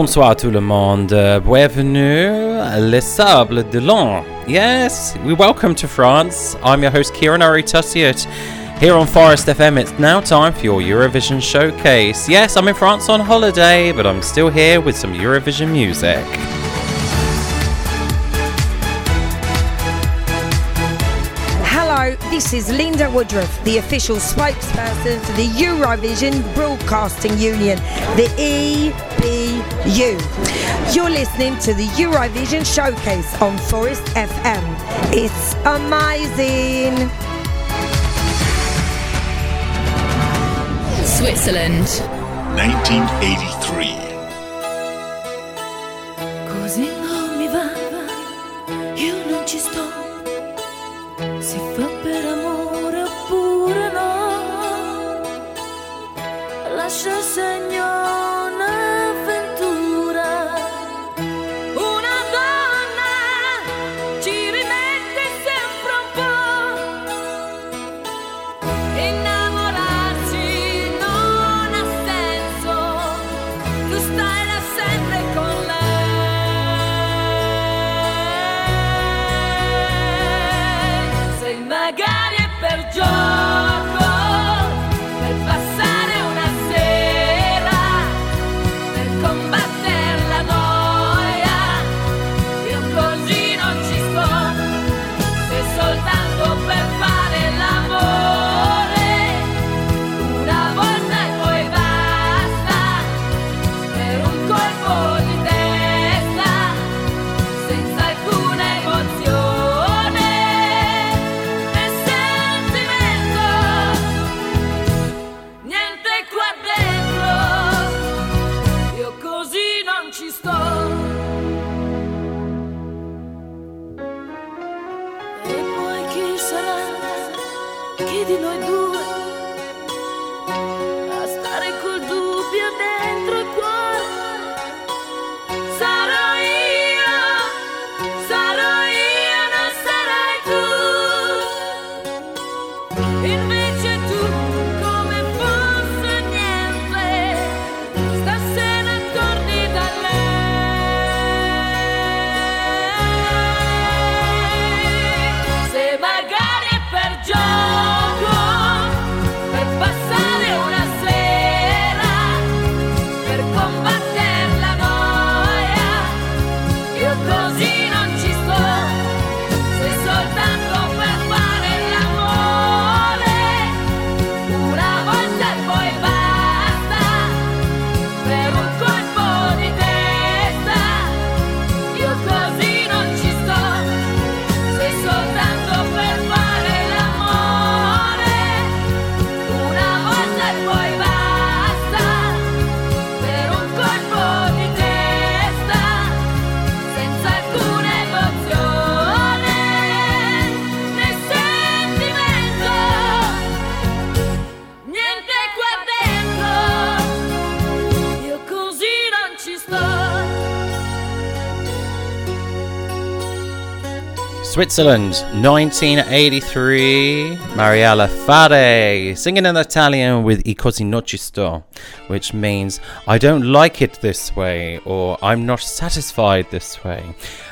Bonsoir tout le monde. Euh, bienvenue Les Sables de Long. Yes, we welcome to France. I'm your host Ciaran Urry-Tuttiett. Here on Forest FM, it's now time for your Eurovision showcase. Yes, I'm in France on holiday, but I'm still here with some Eurovision music. This is Linda Woodruff, the official spokesperson for the Eurovision Broadcasting Union, the EBU. You're listening to the Eurovision Showcase on Forest FM. It's amazing. Switzerland. 1983. Switzerland, 1983. Mariella Farré singing in Italian with Io così non ci sto, which means I don't like it this way or I'm not satisfied this way.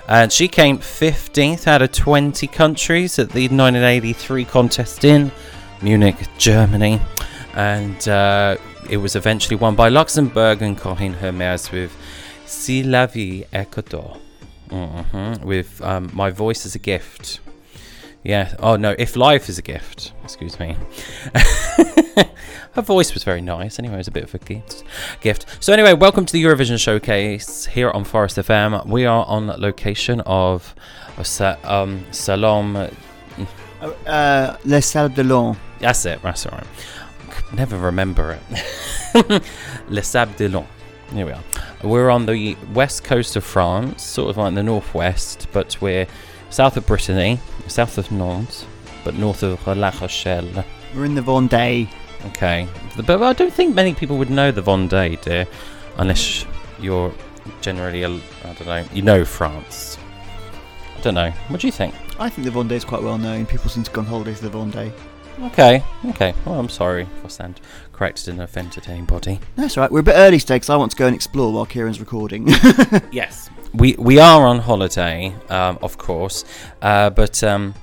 And she came 15th out of 20 countries at the 1983 contest in Munich, Germany. And uh, it was eventually won by Luxembourg and Corinne Hermes with Si la vie est cadeau. hmm With um, My Voice as a Gift. Yeah. Oh, no. If Life is a Gift. Excuse me. Her voice was very nice. Anyway, it was a bit of a gift. gift. So, anyway, welcome to the Eurovision Showcase here on Forest FM. We are on location of, um, Salom. Uh, Les Sables de Long. That's it. That's all right. Never remember it. Les Sables de Long. Here we are. We're on the west coast of France, sort of like the northwest, but we're south of Brittany, south of Nantes, but north of La Rochelle. We're in the Vendée. Okay, but I don't think many people would know the Vendée, dear, unless you're generally, I don't know, you know France. I don't know. What do you think? I think the Vendée is quite well known. People seem to go on holidays to the Vendée. Okay, okay. Well, I'm sorry for I stand corrected and offended anybody. That's right. We're a bit early today because I want to go and explore while Ciaran's recording. Yes, we we are on holiday, um, of course, uh, but um,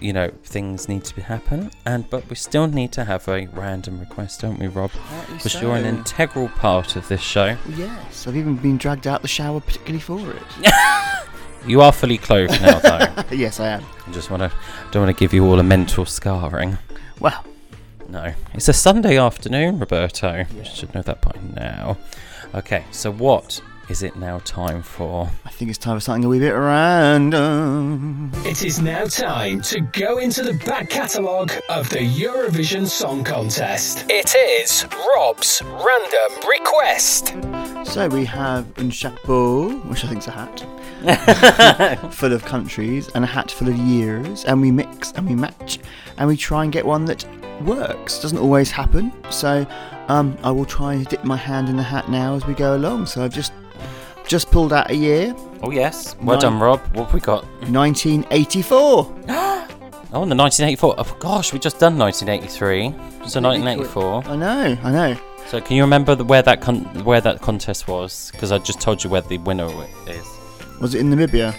you know things need to be happen, and but we still need to have a random request, don't we, Rob? Because you're an integral part of this show. yes, I've even been dragged out the shower particularly for it. You are fully clothed now, though. yes, I am. I just want to don't want to give you all a mental scarring. Well, No, it's a Sunday afternoon, Roberto. You should know that by now. Okay, so what is it now time for? I think it's time for something a wee bit random. It is now time to go into the back catalogue of the Eurovision Song Contest. It is Rob's Random Request. So we have un chapeau, which I think is a hat, full of countries, and a hat full of years, and we mix and we match, and we try and get one that works. Doesn't always happen, so um, I will try and dip my hand in the hat now as we go along. So I've just just pulled out a year, Oh yes, well done, Rob. What have we got? 1984. Oh, in the 1984. Oh gosh, we just done 1983. So 1984. I know, I know. So can you remember the, where that con- where that contest was? Because I just told you where the winner is. Was it in Namibia?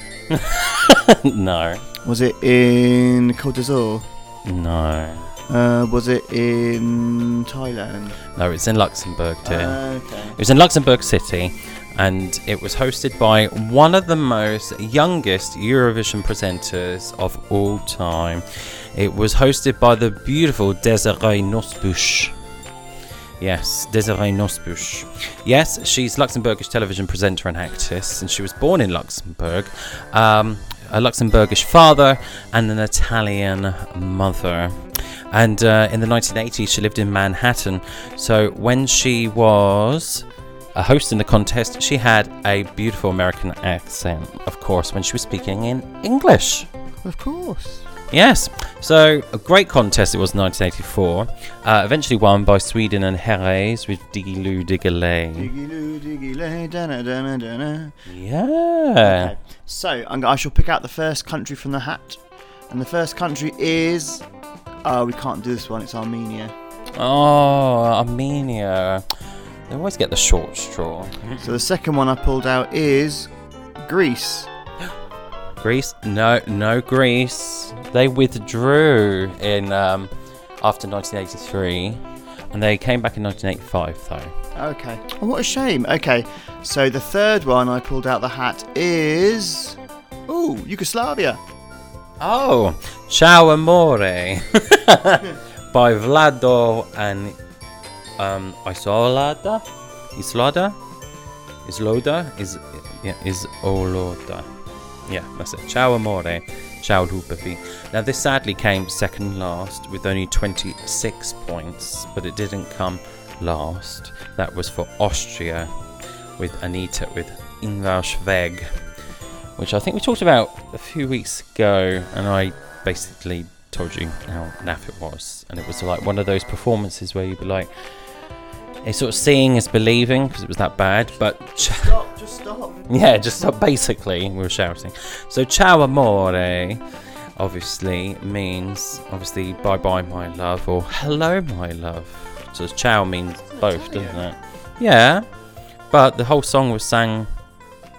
no, Was it in Côte d'Azur? no, Uh, was it in Thailand? no. It's in Luxembourg, dear. Okay. It was in Luxembourg City, and it was hosted by one of the most youngest Eurovision presenters of all time. It was hosted by the beautiful Desiree Nosbusch. Yes, Desiree Nosbusch. Yes, she's Luxembourgish television presenter and actress, and she was born in Luxembourg. Um, a Luxembourgish father and an Italian mother. And uh, in the 1980s, she lived in Manhattan. So when she was a host in the contest, she had a beautiful American accent, of course, when she was speaking in English. Of course. Yes, so a great contest it was in 1984. Uh, eventually won by Sweden and Herreys with Diggiloo Diggiley. Diggiloo, diggiley, dana, dana, dana. Yeah. Okay, so I'm, I shall pick out the first country from the hat, and the first country is. Oh, we can't do this one. It's Armenia. Oh, Armenia. They always get the short straw. So the second one I pulled out is Greece. Greece? No, no Greece. They withdrew in um, after 1983, and they came back in 1985 though. Okay. Oh, what a shame. Okay, so the third one I pulled out the hat is. Ooh, Yugoslavia. Oh, Ciao Amore by Vlado and um, Isolada, Islada, Isloda, is yeah, is Oloda. Yeah, that's it. Ciao Amore, Ciao Lupafi. Now this sadly came second last with only 26 points, but it didn't come last. That was for Austria with Anita with Einfach weg which I think we talked about a few weeks ago, and I basically told you how naff it was, and it was like one of those performances where you'd be like, it's sort of seeing is believing because it was that bad, but Stop, just stop. yeah, just stop. Basically, we were shouting. So ciao amore, obviously means obviously bye bye my love or hello my love. So ciao means both, doesn't it? Yeah, but the whole song was sang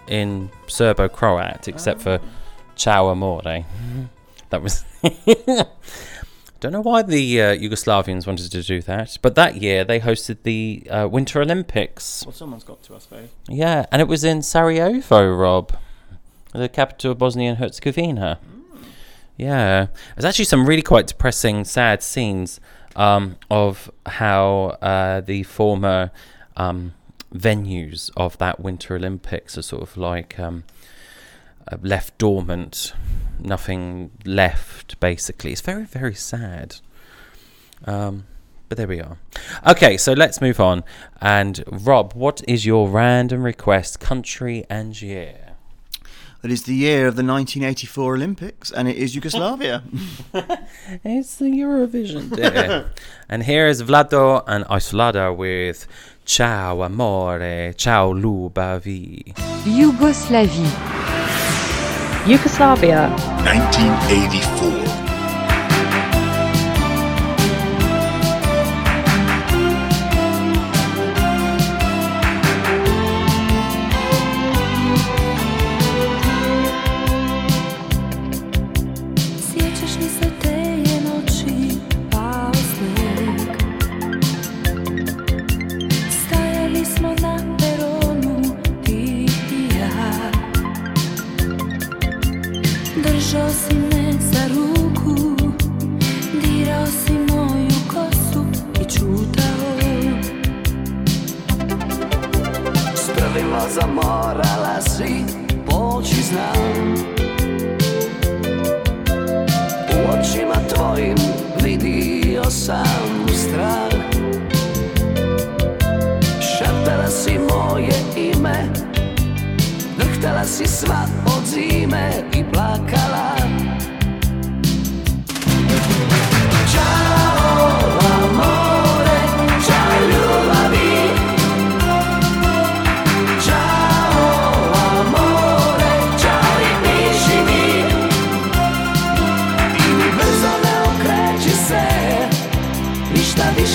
in Serbo-Croat except for ciao amore. That was. Don't know why the uh, Yugoslavians wanted to do that, but that year they hosted the uh, Winter Olympics. Well, someone's got to us, though. Yeah, and it was in Sarajevo, Rob, the capital of Bosnia and Herzegovina. Yeah, there's actually some really quite depressing, sad scenes um, of how uh, the former um, venues of that Winter Olympics are sort of like um, uh, left dormant, nothing left. Basically, it's very, very sad. Um, but there we are. Okay, so let's move on. And Rob, what is your random request, country and year? It is the year of the 1984 Olympics, and it is Yugoslavia. It's the Eurovision day. and here is Vlado and Isolada with Ciao amore, ciao lubavi. Yougoslavie. Yugoslavia. 1984.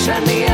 Sunday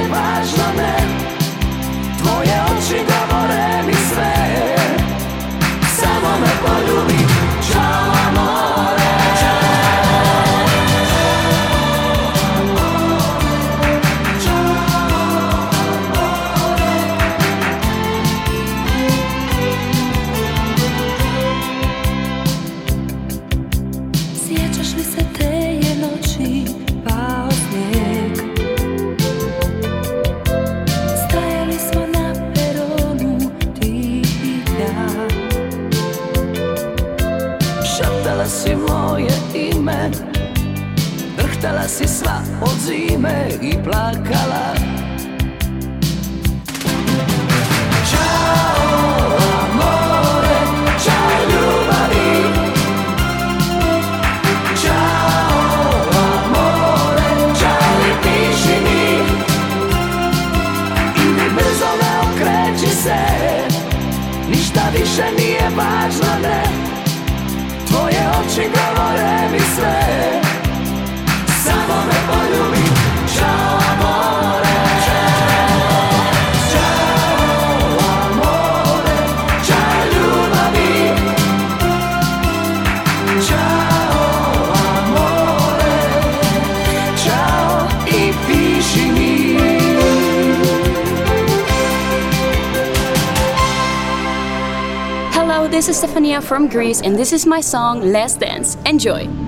Hello, this is Stefania from Greece, and this is my song Last Dance. Enjoy!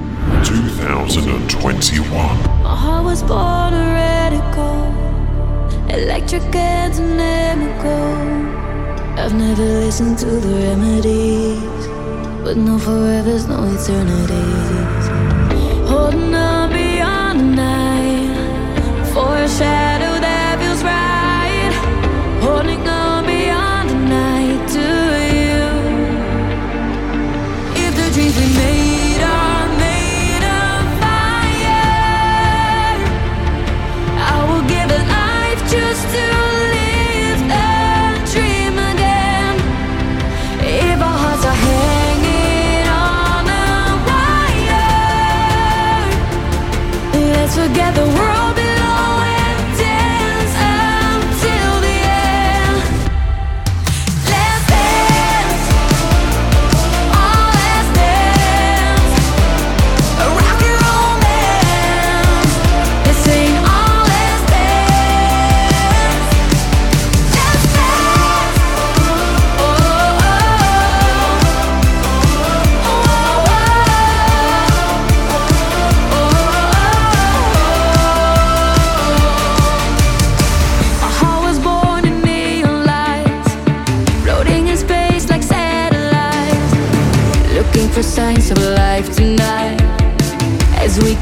2021. My heart was born a radical, electric and dynamical. I've never listened to the remedies, but no forever's no eternities. Holding on beyond the night, foreshadowing.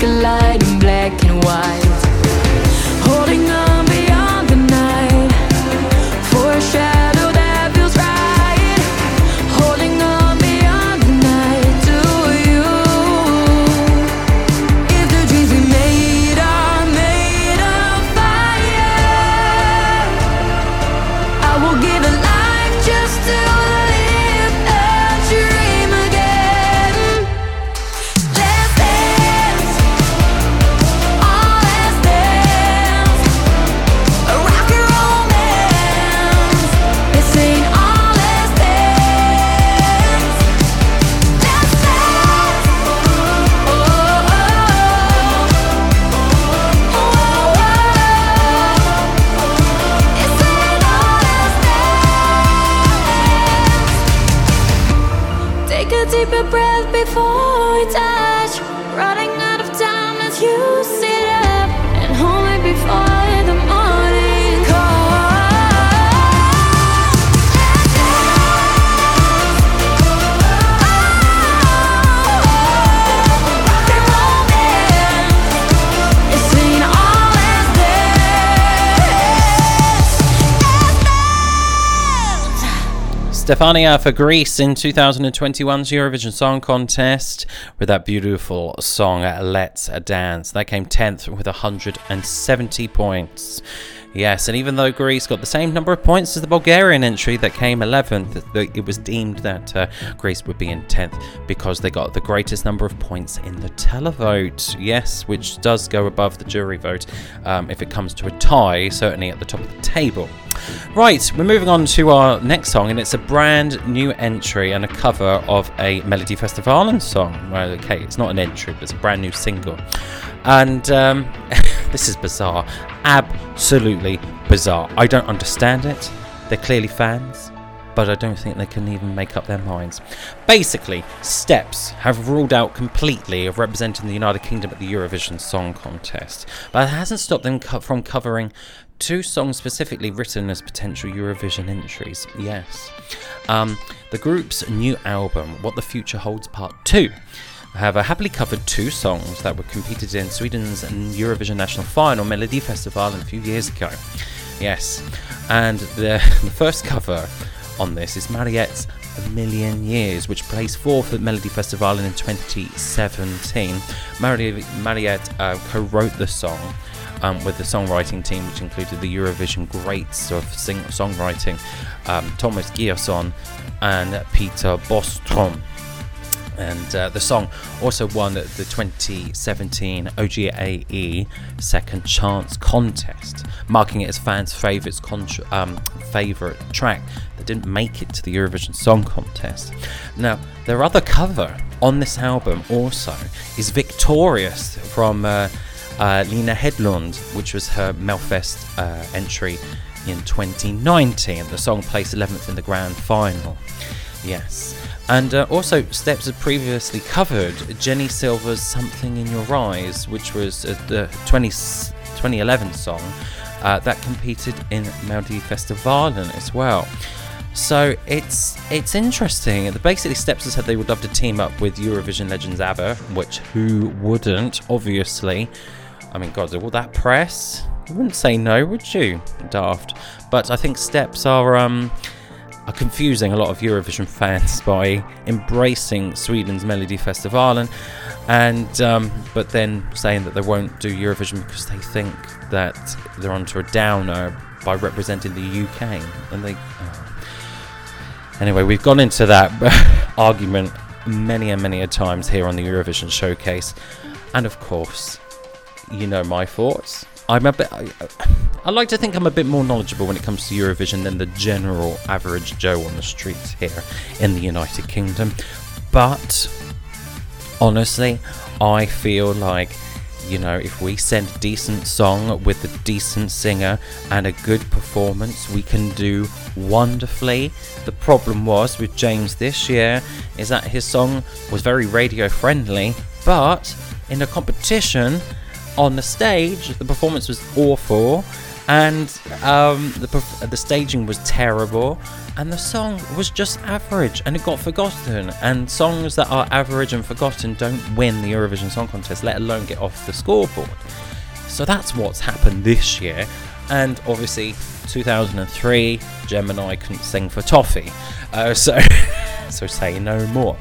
a light in black and white. Stefania for Greece in 2021's Eurovision Song Contest with that beautiful song Let's Dance. That came 10th with 170 points. Yes, and even though Greece got the same number of points as the Bulgarian entry that came 11th, it was deemed that uh, Greece would be in 10th because they got the greatest number of points in the televote. Yes, which does go above the jury vote um, if it comes to a tie, certainly at the top of the table. Right, we're moving on to our next song, and it's a brand new entry and a cover of a Melody Melodifestivalen song. Well, okay, it's not an entry, but it's a brand new single. And um, this is bizarre. Absolutely bizarre. I don't understand it. They're clearly fans, but I don't think they can even make up their minds. Basically, Steps have ruled out completely of representing the United Kingdom at the Eurovision Song Contest, but it hasn't stopped them co- from covering two songs specifically written as potential Eurovision entries. Yes. Um, the group's new album, What the Future Holds Part 2, have happily covered two songs that were competed in Sweden's Eurovision National Final Melody Festival a few years ago. Yes, and the, the first cover on this is Mariette's A Million Years, which placed fourth at Melody Festival in 2017. Mariette uh, co wrote the song. Um, with the songwriting team, which included the Eurovision greats of sing- songwriting, um, Thomas G:son and Peter Bostrom. And uh, the song also won the 2017 OGAE Second Chance contest, marking it as fans' favourite contra- um, favourite track that didn't make it to the Eurovision Song Contest. Now, their other cover on this album also is Victorious from uh, uh, Hedlund, which was her Melfest uh, entry in 2019. The song placed 11th in the grand final. Yes. And uh, also, Steps had previously covered Jenny Silver's Something in Your Eyes, which was uh, the 20, 2011 song uh, that competed in Melodifestivalen as well. So it's it's interesting. Basically Steps has said they would love to team up with Eurovision legends ABBA, which who wouldn't? Obviously, I mean, God, all that press, you wouldn't say no, would you? Daft. But I think Steps are um are confusing a lot of Eurovision fans by embracing Sweden's Melodifestivalen, and um, but then saying that they won't do Eurovision because they think that they're onto a downer by representing the UK, and they. Oh. Anyway, we've gone into that argument many and many a times here on the Eurovision Showcase, and of course, you know my thoughts. I'm a bit. I, I, like to think I'm a bit more knowledgeable when it comes to Eurovision than the general average Joe on the streets here in the United Kingdom. But honestly, I feel like you know, if we send a decent song with a decent singer and a good performance, we can do wonderfully. The problem was with James this year is that his song was very radio friendly, but in a competition on the stage, the performance was awful, and um, the the staging was terrible, and the song was just average, and it got forgotten. And songs that are average and forgotten don't win the Eurovision Song Contest, let alone get off the scoreboard. So that's what's happened this year, and obviously 2003, Gemini couldn't sing for Toffee, uh, so so say no more.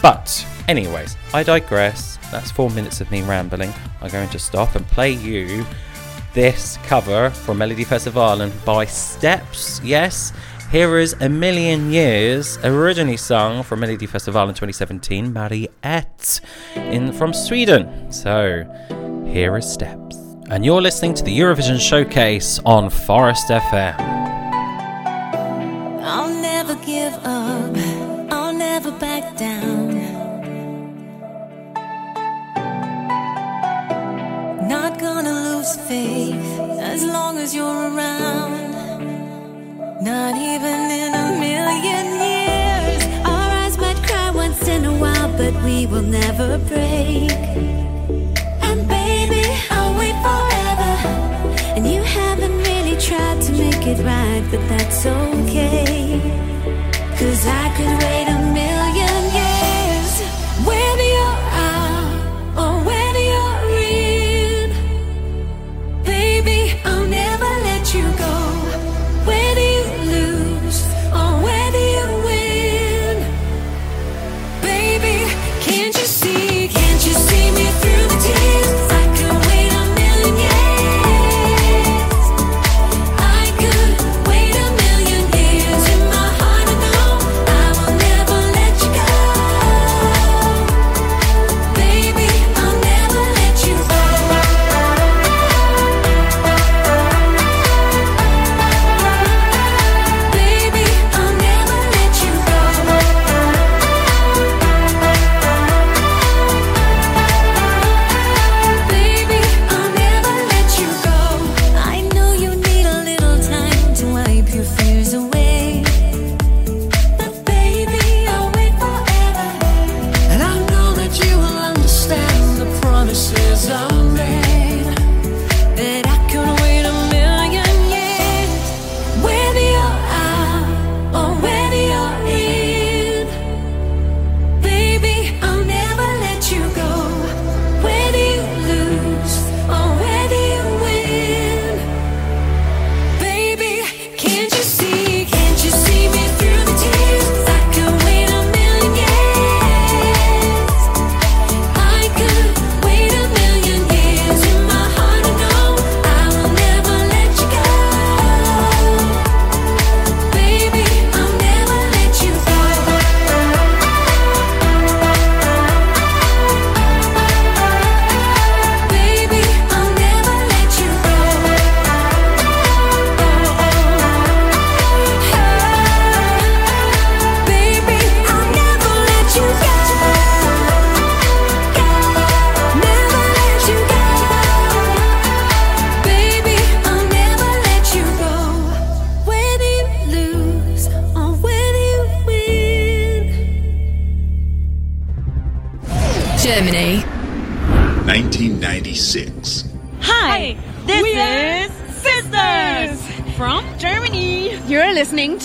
But anyways, I digress. That's four minutes of me rambling. I'm going to stop and play you this cover from Melodifestivalen by Steps. Yes, here is A Million Years, originally sung from Melodifestivalen 2017, Mariette, in from Sweden. So, here is Steps. And you're listening to the Eurovision Showcase on Forest FM. I'll never give up, lose faith as long as you're around. Not even in a million years. Our eyes might cry once in a while, but we will never break. And baby, I'll wait forever. And you haven't really tried to make it right, but that's okay. Cause I could wait a million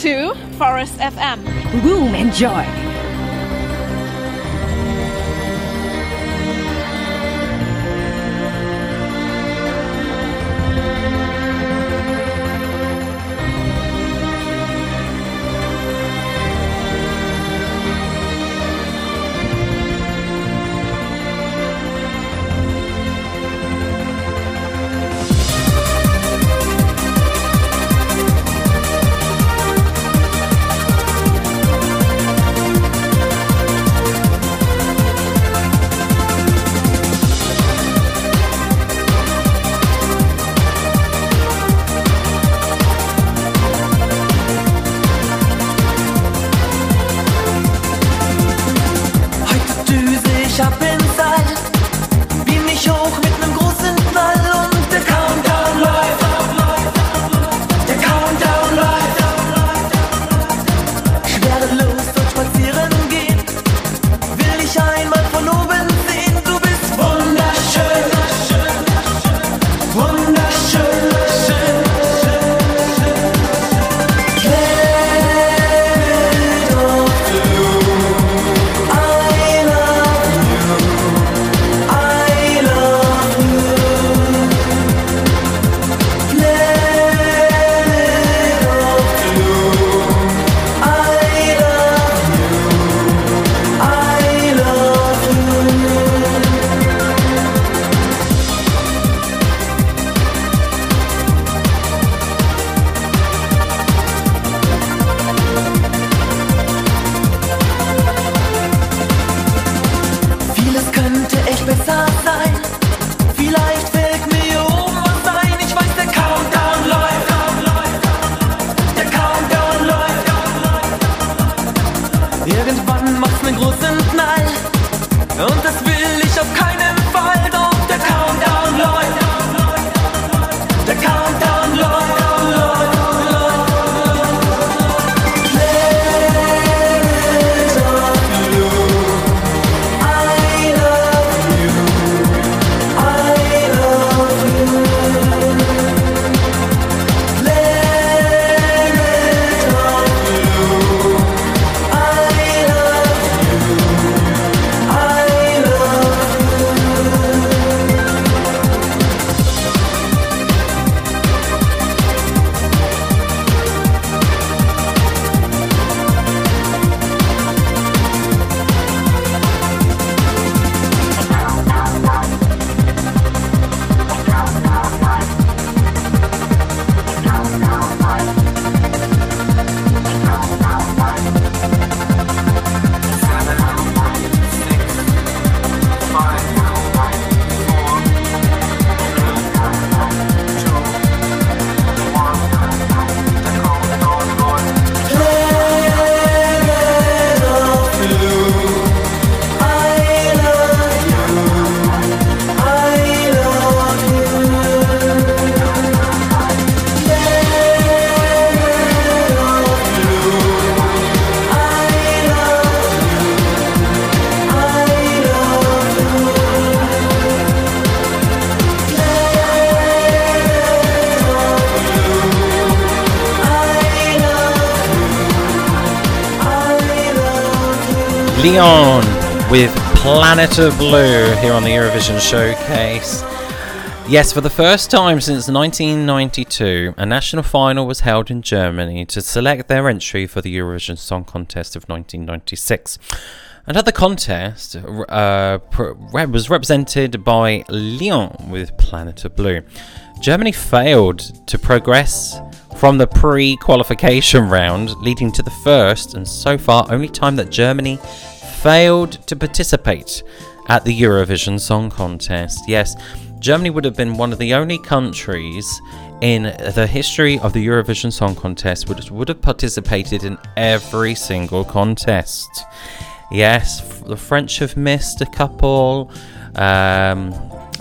to Forest FM. Boom, enjoy. Leon with Planet of Blue here on the Eurovision Showcase. Yes, for the first time since 1992, a national final was held in Germany to select their entry for the Eurovision Song Contest of 1996. And at the contest, uh, was represented by Leon with Planet of Blue. Germany failed to progress from the pre qualification round, leading to the first and so far only time that Germany failed to participate at the Eurovision Song Contest. Yes, Germany would have been one of the only countries in the history of the Eurovision Song Contest which would have participated in every single contest. Yes, the French have missed a couple. Um,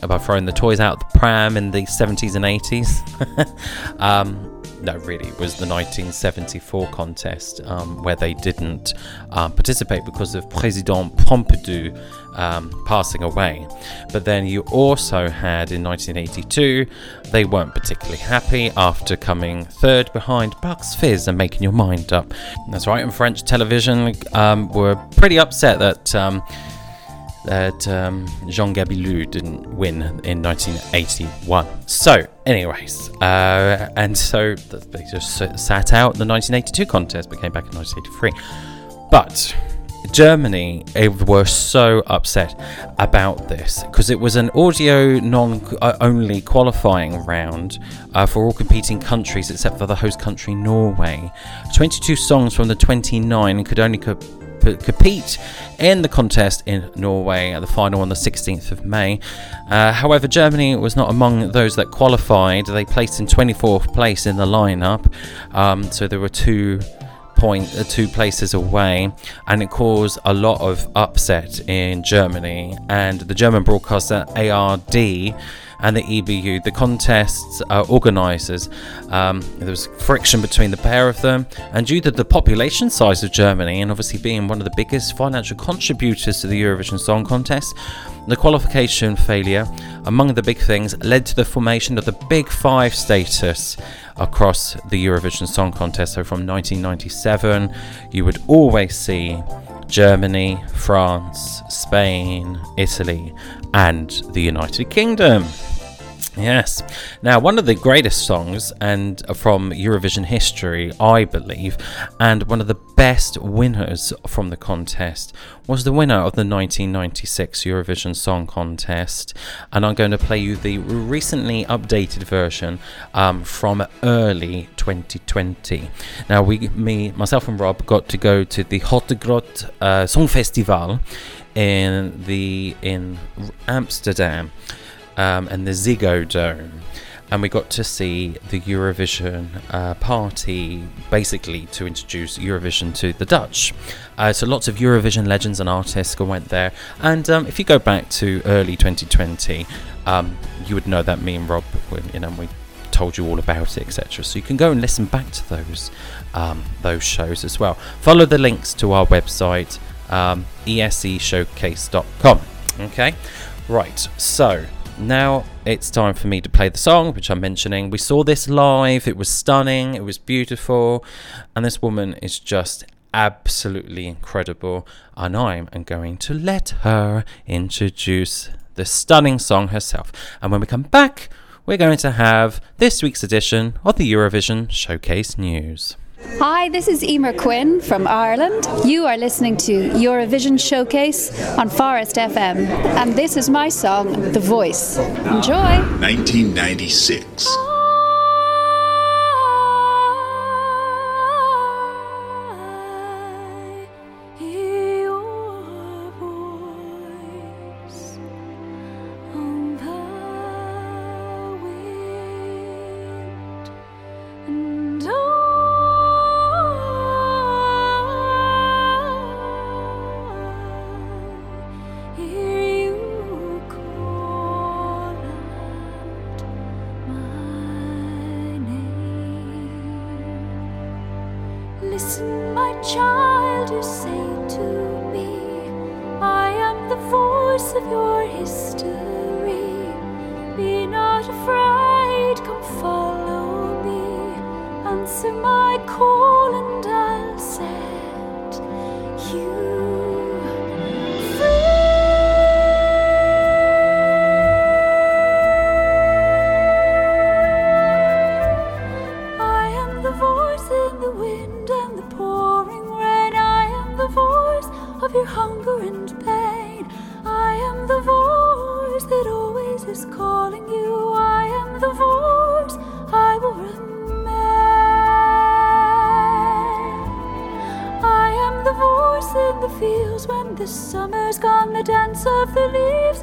by throwing the toys out the pram in the 70s and 80s. um, no, really, was the 1974 contest um, where they didn't um, participate because of President Pompidou um, passing away. But then you also had in 1982, they weren't particularly happy after coming third behind Bucks Fizz and making your mind up. That's right, and French television um, were pretty upset that. That um, Jean Gabilou didn't win in 1981. So, anyways, uh, and so they just sat out the 1982 contest, but came back in 1983. But Germany were so upset about this because it was an audio non uh, only qualifying round uh, for all competing countries except for the host country Norway. 22 songs from the 29 could only co- compete in the contest in Norway at the final on the 16th of May. Uh, however, Germany was not among those that qualified. They placed in 24th place in the lineup, um, so there were two point uh, two places away and it caused a lot of upset in Germany and the German broadcaster ARD and the EBU, the contest's uh, organisers. Um, there was friction between the pair of them, and due to the population size of Germany, and obviously being one of the biggest financial contributors to the Eurovision Song Contest, the qualification failure, among the big things, led to the formation of the Big Five status across the Eurovision Song Contest. So from 1997, you would always see Germany, France, Spain, Italy, and the United Kingdom. Yes. Now, one of the greatest songs and from Eurovision history, I believe, and one of the best winners from the contest was the winner of the 1996 Eurovision Song Contest, and I'm going to play you the recently updated version um, from early 2020. Now, we, me, myself, and Rob got to go to the Grot uh, Song Festival in the in Amsterdam um, and the Ziggo Dome. And we got to see the Eurovision uh, party basically to introduce Eurovision to the Dutch. Uh, so lots of Eurovision legends and artists went there. And um, if you go back to early 2020, um, you would know that me and Rob, you know, we told you all about it, etc. So you can go and listen back to those um, those shows as well. Follow the links to our website, um, escshowcase.com. Okay, right. So now it's time for me to play the song, which I'm mentioning. We saw this live, it was stunning, it was beautiful, and this woman is just absolutely incredible. And I am going to let her introduce the stunning song herself. And when we come back, we're going to have this week's edition of the Eurovision Showcase News. Hi, this is Eimear Quinn from Ireland. You are listening to Eurovision Showcase on Forest FM, and this is my song, The Voice. Enjoy! 1996. is calling you. I am the voice I will remain. I am the voice in the fields when the summer's gone, the dance of the leaves.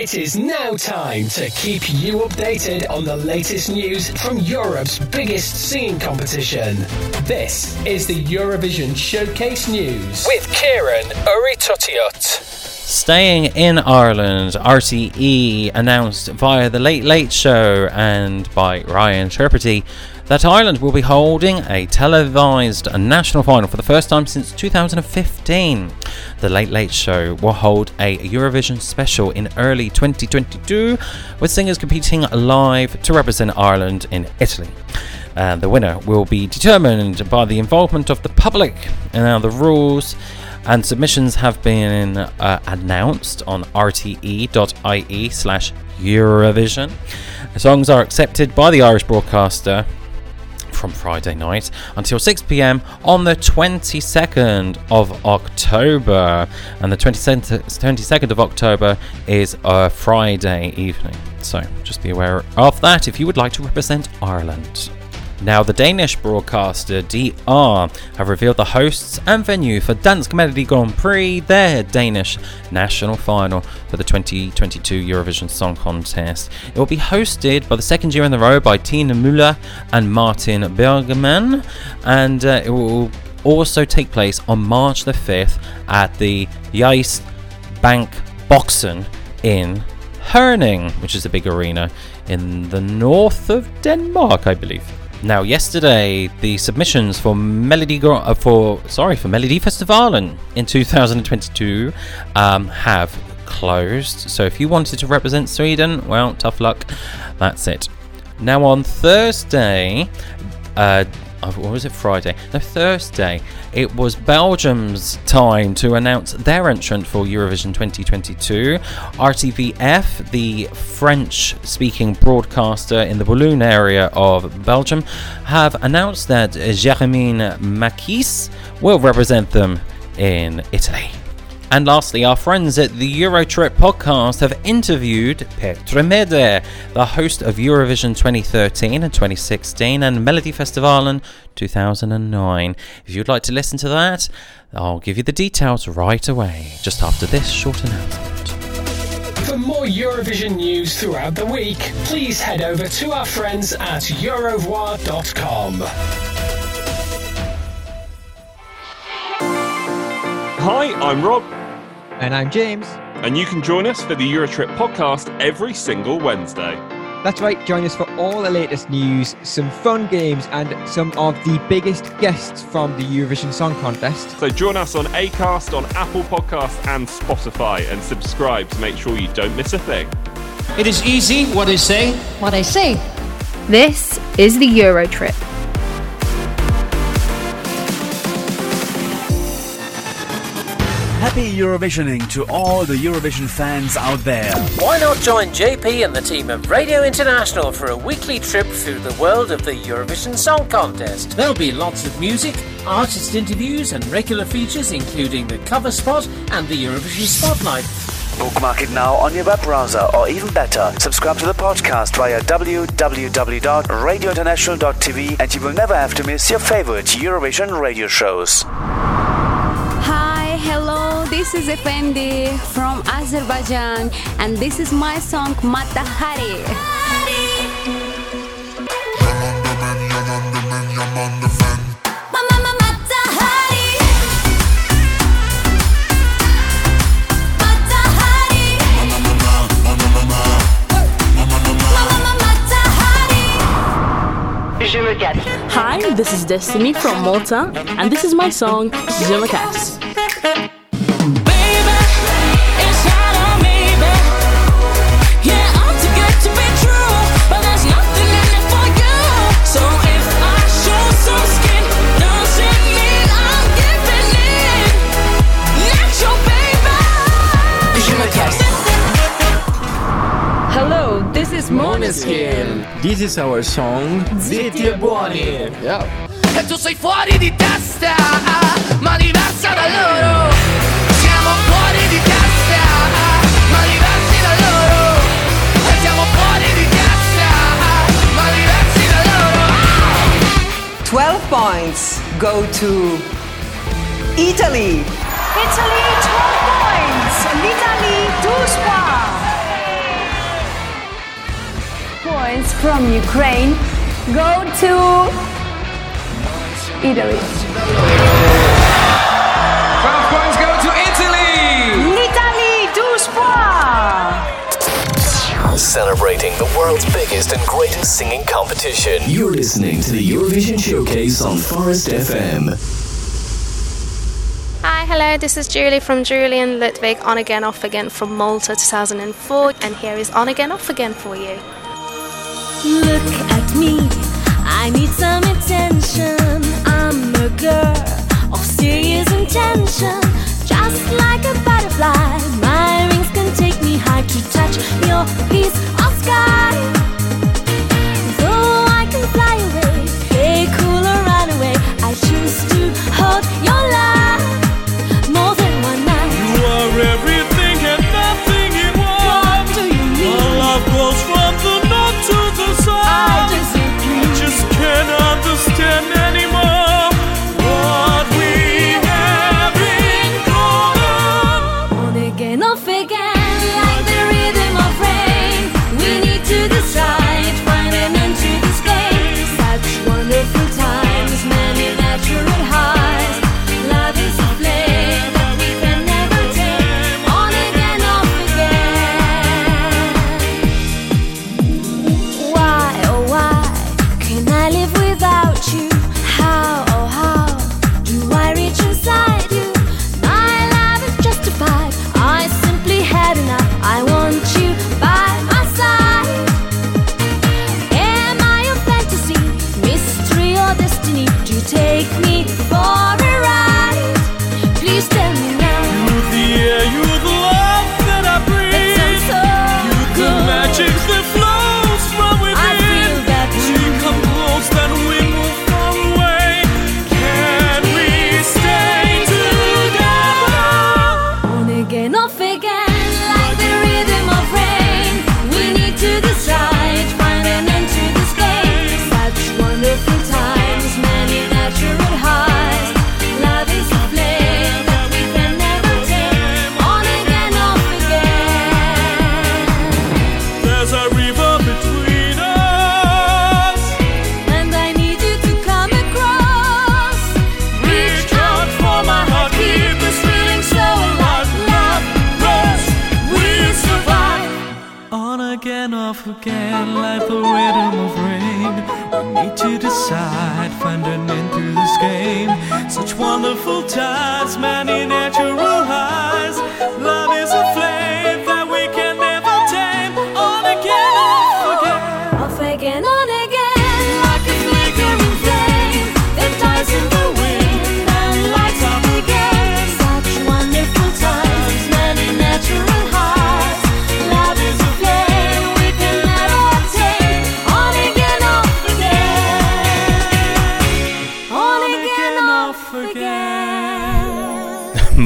It is now time to keep you updated on the latest news from Europe's biggest singing competition. This is the Eurovision Showcase News with Ciaran Urry-Tuttiett. Staying in Ireland, RTE announced via The Late Late Show and by Ryan Tubridy that Ireland will be holding a televised national final for the first time since 2015. The Late Late Show will hold a Eurovision special in early 2022 with singers competing live to represent Ireland in Italy. Uh, the winner will be determined by the involvement of the public. And now the rules and submissions have been uh, announced on rte.ie slash Eurovision. Songs are accepted by the Irish broadcaster from Friday night until 6 pm on the 22nd of October. And the 22nd of October is a Friday evening. So just be aware of that if you would like to represent Ireland. Now, the Danish broadcaster DR have revealed the hosts and venue for Dansk Melodi Grand Prix, their Danish national final for the 2022 Eurovision Song Contest. It will be hosted by the second year in a row by Tina Müller and Martin Brygmann, and uh, it will also take place on March the 5th at the Jyske Bank Boxen in Herning, which is a big arena in the north of Denmark, I believe. Now, yesterday, the submissions for Melody uh, for sorry for Melodifestivalen in 2022 um, have closed. So, if you wanted to represent Sweden, well, tough luck. That's it. Now, on Thursday, uh, what was it Friday? No, Thursday. It was Belgium's time to announce their entrant for Eurovision 2022. RTBF, the French speaking broadcaster in the Walloon area of Belgium, have announced that Jérémie Makiese will represent them in Italy. And lastly, our friends at the Eurotrip podcast have interviewed Petra Mede, the host of Eurovision 2013 and 2016 and Melodifestivalen 2009. If you'd like to listen to that, I'll give you the details right away, just after this short announcement. For more Eurovision news throughout the week, please head over to our friends at Eurovoix.com. Hi, I'm Rob. And I'm James. And you can join us for the Eurotrip podcast every single Wednesday. That's right, join us for all the latest news, some fun games, and some of the biggest guests from the Eurovision Song Contest. So join us on Acast, on Apple Podcasts, and Spotify, and subscribe to make sure you don't miss a thing. It is easy, what I say. What I say. This is the Eurotrip. Happy Eurovisioning to all the Eurovision fans out there. Why not join JP and the team of Radio International for a weekly trip through the world of the Eurovision Song Contest? There'll be lots of music, artist interviews, and regular features, including the cover spot and the Eurovision Spotlight. Bookmark it now on your web browser, or even better, subscribe to the podcast via www.radiointernational.tv and you will never have to miss your favorite Eurovision radio shows. This is Efendi from Azerbaijan, and this is my song Mata Hari. Matahari. Hi, this is Destiny from Malta, and this is my song Je me. Is Måneskin. This is our song Zitti e buoni. Yeah. E tu sei fuori di testa, ma diversa da loro. Siamo fuori di testa, ma diversi da loro. E siamo fuori di testa, ma diversi da loro. 12 points go to Italy. Italy 12 points. L'Italie 12 points. Points from Ukraine go to Italy. Five points go to Italy. L'Italie, 12 points. Celebrating the world's biggest and greatest singing competition. You're listening to the Eurovision Showcase on Forest FM. Hi, hello, this is Julie from Julie and Ludwig On Again Off Again from Malta 2004, and here is On Again Off Again for you. Look at me, I need some attention. I'm a girl of serious intention.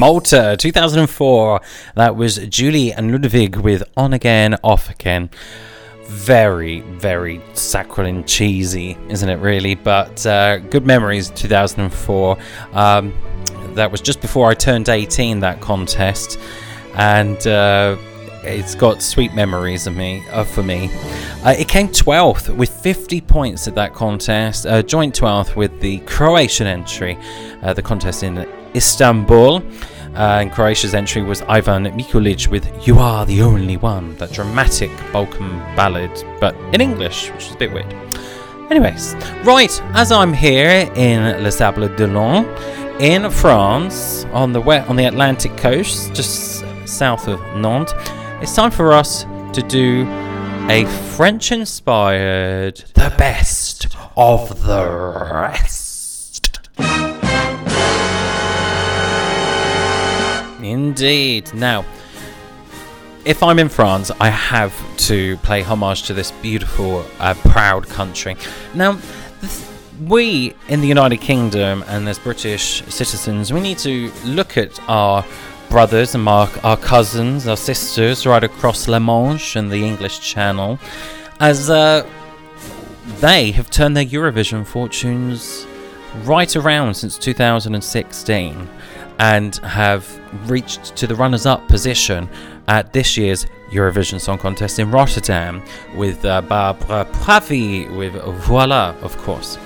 Malta, 2004. That was Julie and Ludwig with On Again, Off Again. Very, very saccharine cheesy, isn't it, really? But uh, good memories, 2004. Um, that was just before I turned 18, that contest. And. Uh, it's got sweet memories of me uh, for me. Uh, it came 12th with 50 points at that contest, uh, joint 12th with the Croatian entry, uh, the contest in Istanbul. Uh, and Croatia's entry was Ivan Mikulic with You Are the Only One, that dramatic Balkan ballad, but in English, which is a bit weird. Anyways, right, as I'm here in Les Sables d'Olonne, in France, on the wet, on the Atlantic coast, just south of Nantes, it's time for us to do a French-inspired "The Best of the Rest." Indeed. Now, if I'm in France, I have to play homage to this beautiful, uh, proud country. Now, we in the United Kingdom and as British citizens, we need to look at our brothers and our, our cousins, our sisters right across La Manche and the English Channel as uh, they have turned their Eurovision fortunes right around since 2016 and have reached to the runners up position at this year's Eurovision Song Contest in Rotterdam with uh, Barbara Pravi with Voila, of course.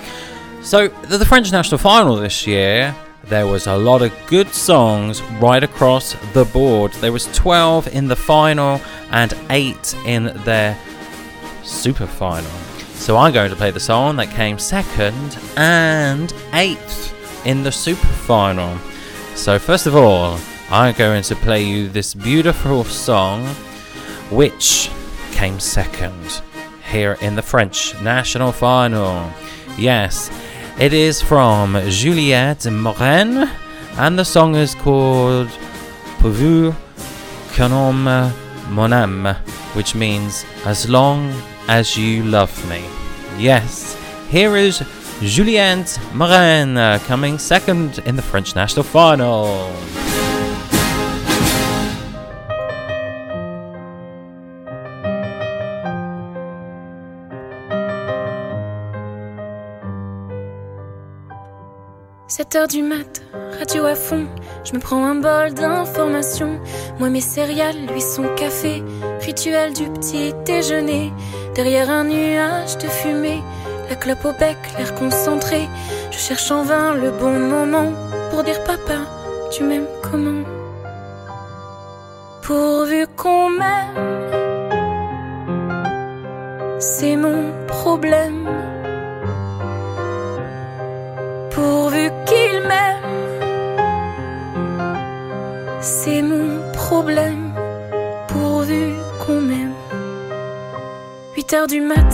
So, the French national final this year, there was a lot of good songs right across the board. There was 12 in the final and 8 in their super final. So I'm going to play the song that came second and eighth in the super final. So first of all, I'm going to play you this beautiful song which came second here in the French national final. Yes, it is from Juliette Morin, and the song is called Pourvu qu'un homme mon âme, which means as long as you love me. Yes, here is Juliette Morin uh, coming second in the French national final. Heures du mat, radio à fond, je me prends un bol d'informations. Moi mes céréales, lui son café, rituel du petit déjeuner. Derrière un nuage de fumée, la clope au bec, l'air concentré. Je cherche en vain le bon moment pour dire papa, tu m'aimes comment? Pourvu qu'on m'aime, c'est mon problème. Pourvu qu'il m'aime, c'est mon problème. Pourvu qu'on m'aime. 8 heures du mat,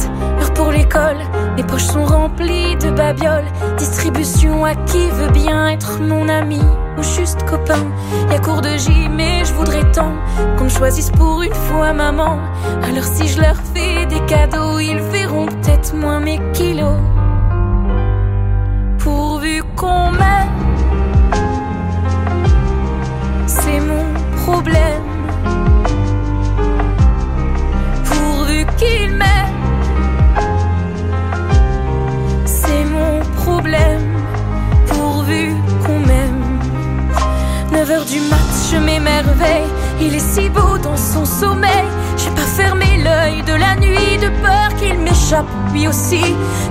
pour l'école. Mes poches sont remplies de babioles. Distribution à qui veut bien être mon ami ou juste copain. Y'a cours de gym, mais je voudrais tant qu'on me choisisse pour une fois maman. Alors si je leur fais des cadeaux, ils verront peut-être moins mes kilos. Pourvu qu'on m'aime, c'est mon problème. Du mat, je m'émerveille. Il est si beau dans son sommeil. J'ai pas fermé l'œil de la nuit de peur qu'il m'échappe lui aussi.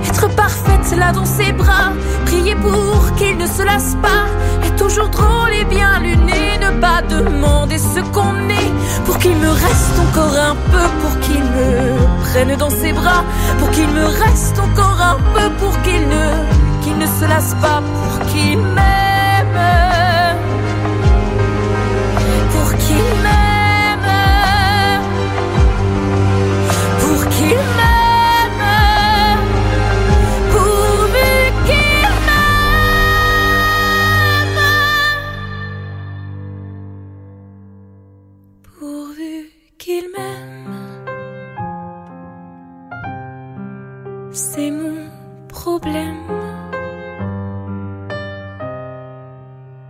Être parfaite là dans ses bras, prier pour qu'il ne se lasse pas. Est toujours drôle et bien luné, ne pas demander ce qu'on est. Pour qu'il me reste encore un peu, pour qu'il me prenne dans ses bras. Pour qu'il me reste encore un peu, pour qu'il ne, qu'il ne se lasse pas, pour qu'il m'aime. Problème.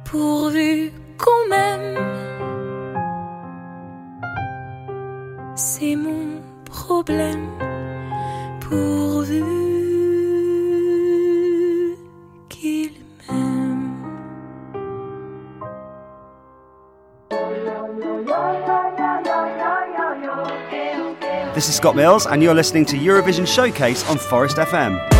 Pourvu qu'on m'aime. C'est mon problème. Pourvu. This is Scott Mills, and you're listening to Eurovision Showcase on Forest FM.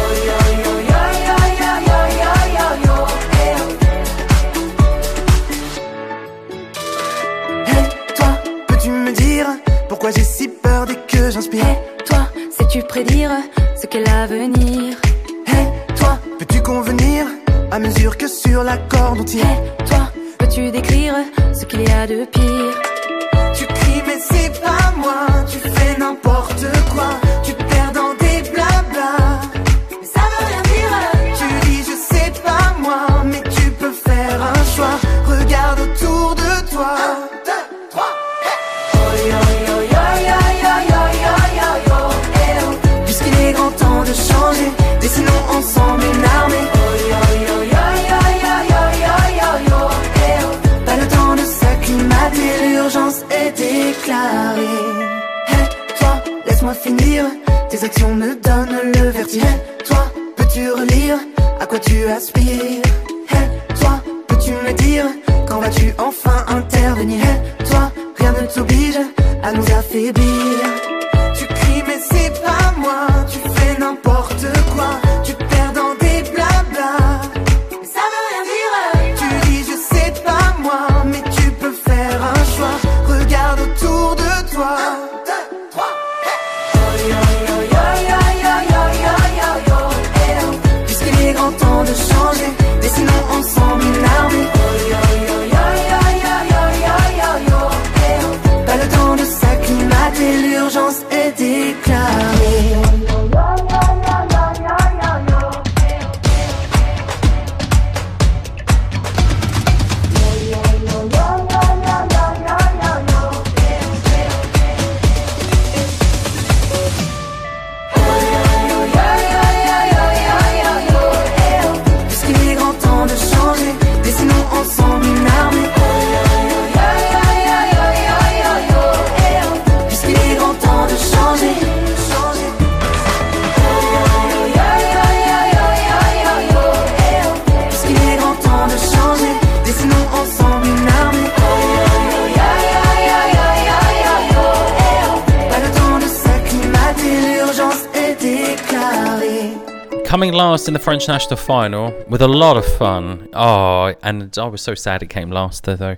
In the French national final with a lot of fun. Oh, and I was so sad it came last though. though.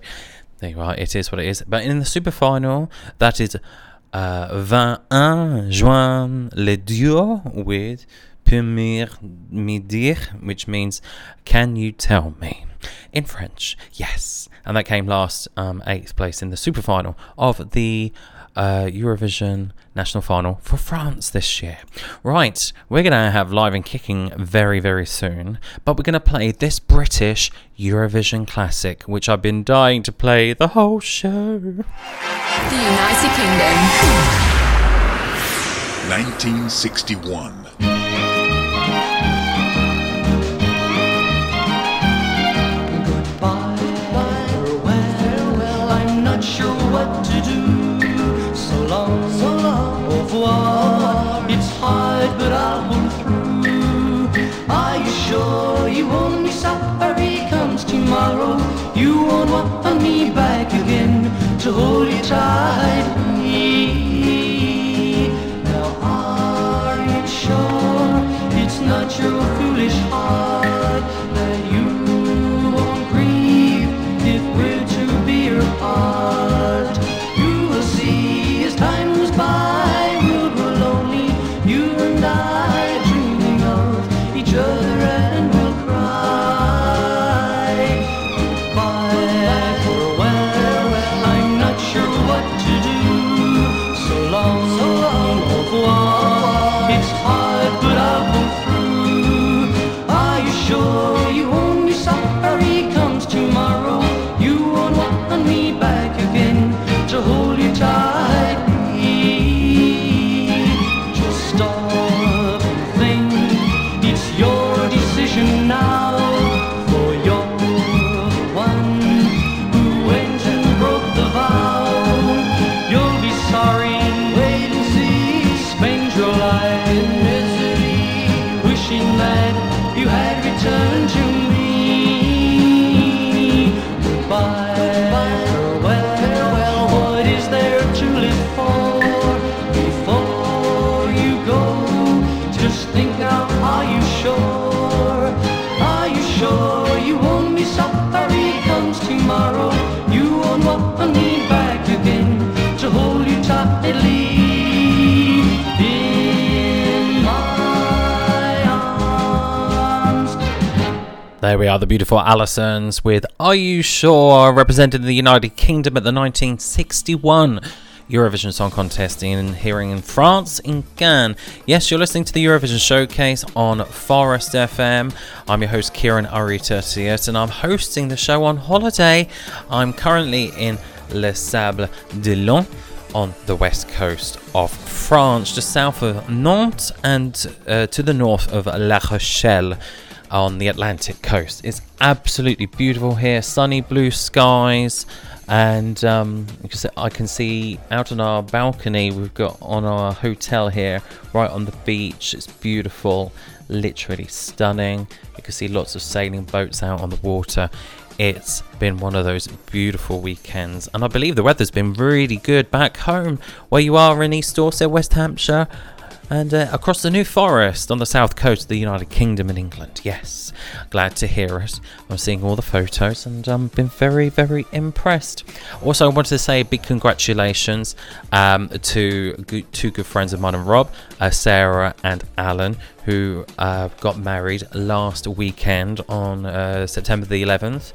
There you are, it is what it is. But in the super final, that is uh, 21 juin le duo with Peux-mir me dire, which means Can you tell me? In French, yes. And that came last, um, eighth place in the super final of the uh, Eurovision national final for France this year. Right, we're going to have live and kicking very, very soon, but we're going to play this British Eurovision classic, which I've been dying to play the whole show. The United Kingdom. 1961. Hold There we are, the beautiful Allisons with Are You Sure? represented the United Kingdom at the 1961 Eurovision Song Contest in hearing in France, in Cannes. Yes, you're listening to the Eurovision Showcase on Forest FM. I'm your host, Ciaran Arita and I'm hosting the show on holiday. I'm currently in Les Sables d'Olonne on the west coast of France, just south of Nantes and uh, to the north of La Rochelle on the Atlantic coast. It's absolutely beautiful here, sunny blue skies, and um, I can see out on our balcony, we've got on our hotel here, right on the beach. It's beautiful, literally stunning. You can see lots of sailing boats out on the water. it's been one of those beautiful weekends, and I believe the weather's been really good back home where you are in East Dorset, West Hampshire, and uh, across the New Forest on the south coast of the United Kingdom in England. Yes, glad to hear it. I'm seeing all the photos and um, been very, very impressed. Also, I wanted to say a big congratulations um, to good, two good friends of mine and Rob, uh, Sarah and Alan, who uh, got married last weekend on uh, September the 11th.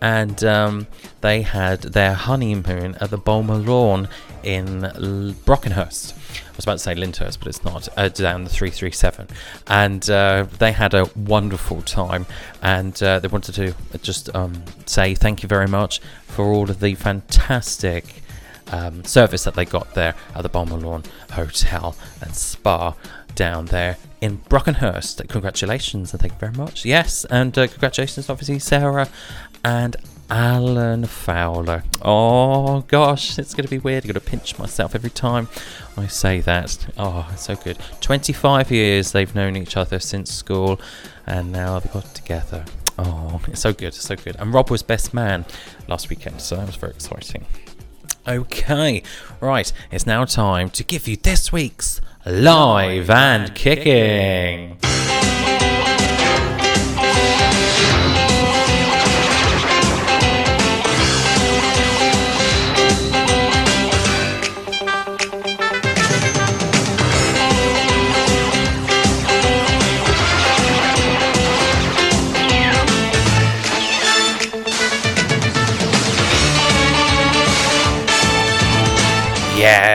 And um, they had their honeymoon at the Balmer Lawn in L- Brockenhurst. I was about to say Lyndhurst, but it's not, uh, down the 337. And uh, they had a wonderful time. And uh, they wanted to just um, say thank you very much for all of the fantastic um, service that they got there at the Balmerlawn Hotel and Spa down there in Brockenhurst. Congratulations and thank you very much. Yes, and uh, congratulations, obviously, Sarah and Alan Fowler. Oh gosh, it's going to be weird. I've got to pinch myself every time I say that. Oh, it's so good. 25 years they've known each other since school, and now they've got together. Oh, it's so good, so good. And Rob was best man last weekend, so that was very exciting. Okay, right, it's now time to give you this week's Live and Kicking.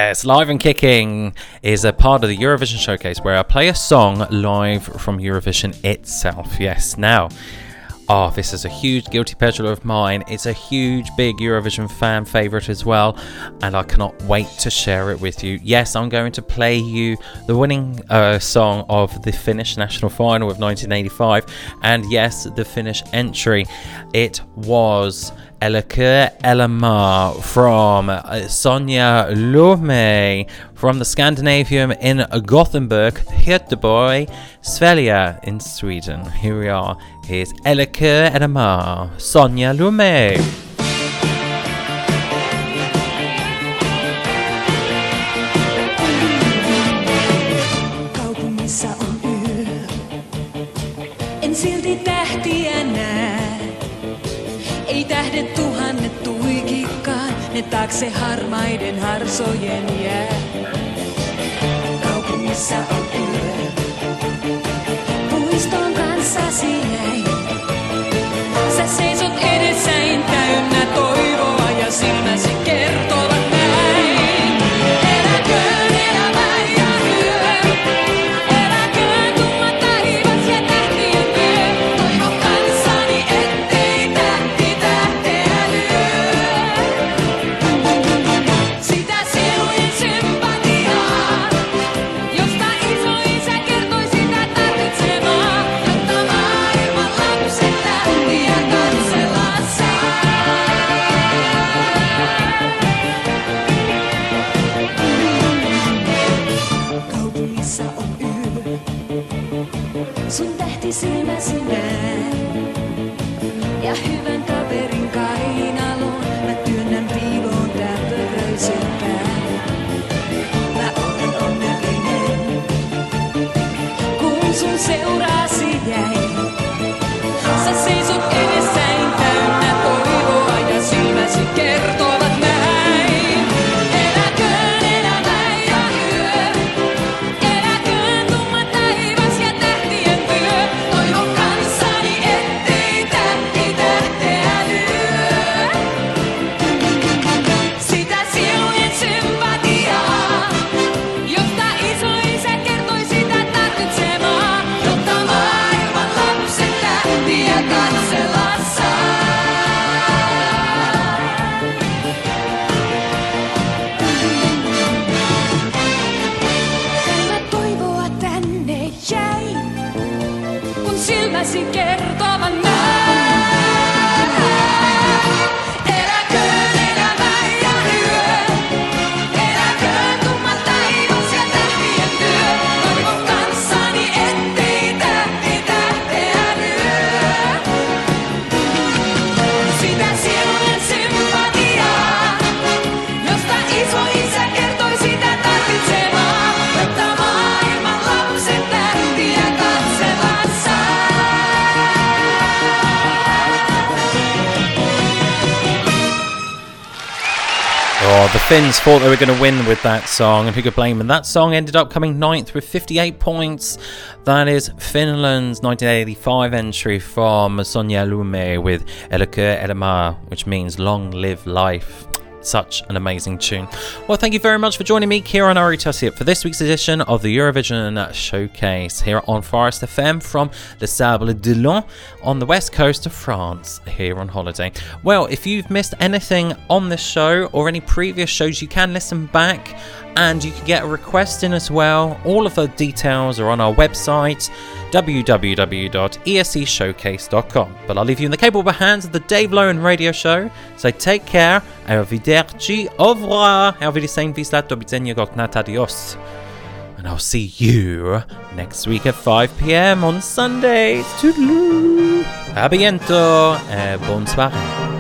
Yes, Live and Kicking is a part of the Eurovision Showcase where I play a song live from Eurovision itself. Yes, now, oh, this is a huge guilty pleasure of mine. It's a huge, big Eurovision fan favourite as well, and I cannot wait to share it with you. Yes, I'm going to play you the winning uh, song of the Finnish national final of 1985, and yes, the Finnish entry. It was Eläköön elämä from uh, Sonja Lumme from the Scandinavium in Gothenburg, Göteborg, Sverige in Sweden. Here we are. Here's Eläköön elämä, Sonja Lumme. Taakse harmaiden harsojen jää. Kaupungissa on Finns thought they were going to win with that song, and who could blame them? That song ended up coming ninth with 58 points. That is Finland's 1985 entry from Sonja Lumme with Eläköön elämä which means long live life. Such an amazing tune. Well, thank you very much for joining me, here on Ciaran Urry-Tuttiett, for this week's edition of the Eurovision Showcase here on Forest FM from Les Sables d'Olonne on the west coast of France here on holiday. Well, if you've missed anything on this show or any previous shows, you can listen back and you can get a request in as well. All of the details are on our website www.escshowcase.com. But I'll leave you in the capable hands of the Dave Lowen radio show. So take care. Au revoir. How will saying vislat do widzenia adios. And I'll see you next week at 5 pm on Sundays. Toodaloo. A. Et bonne soirée.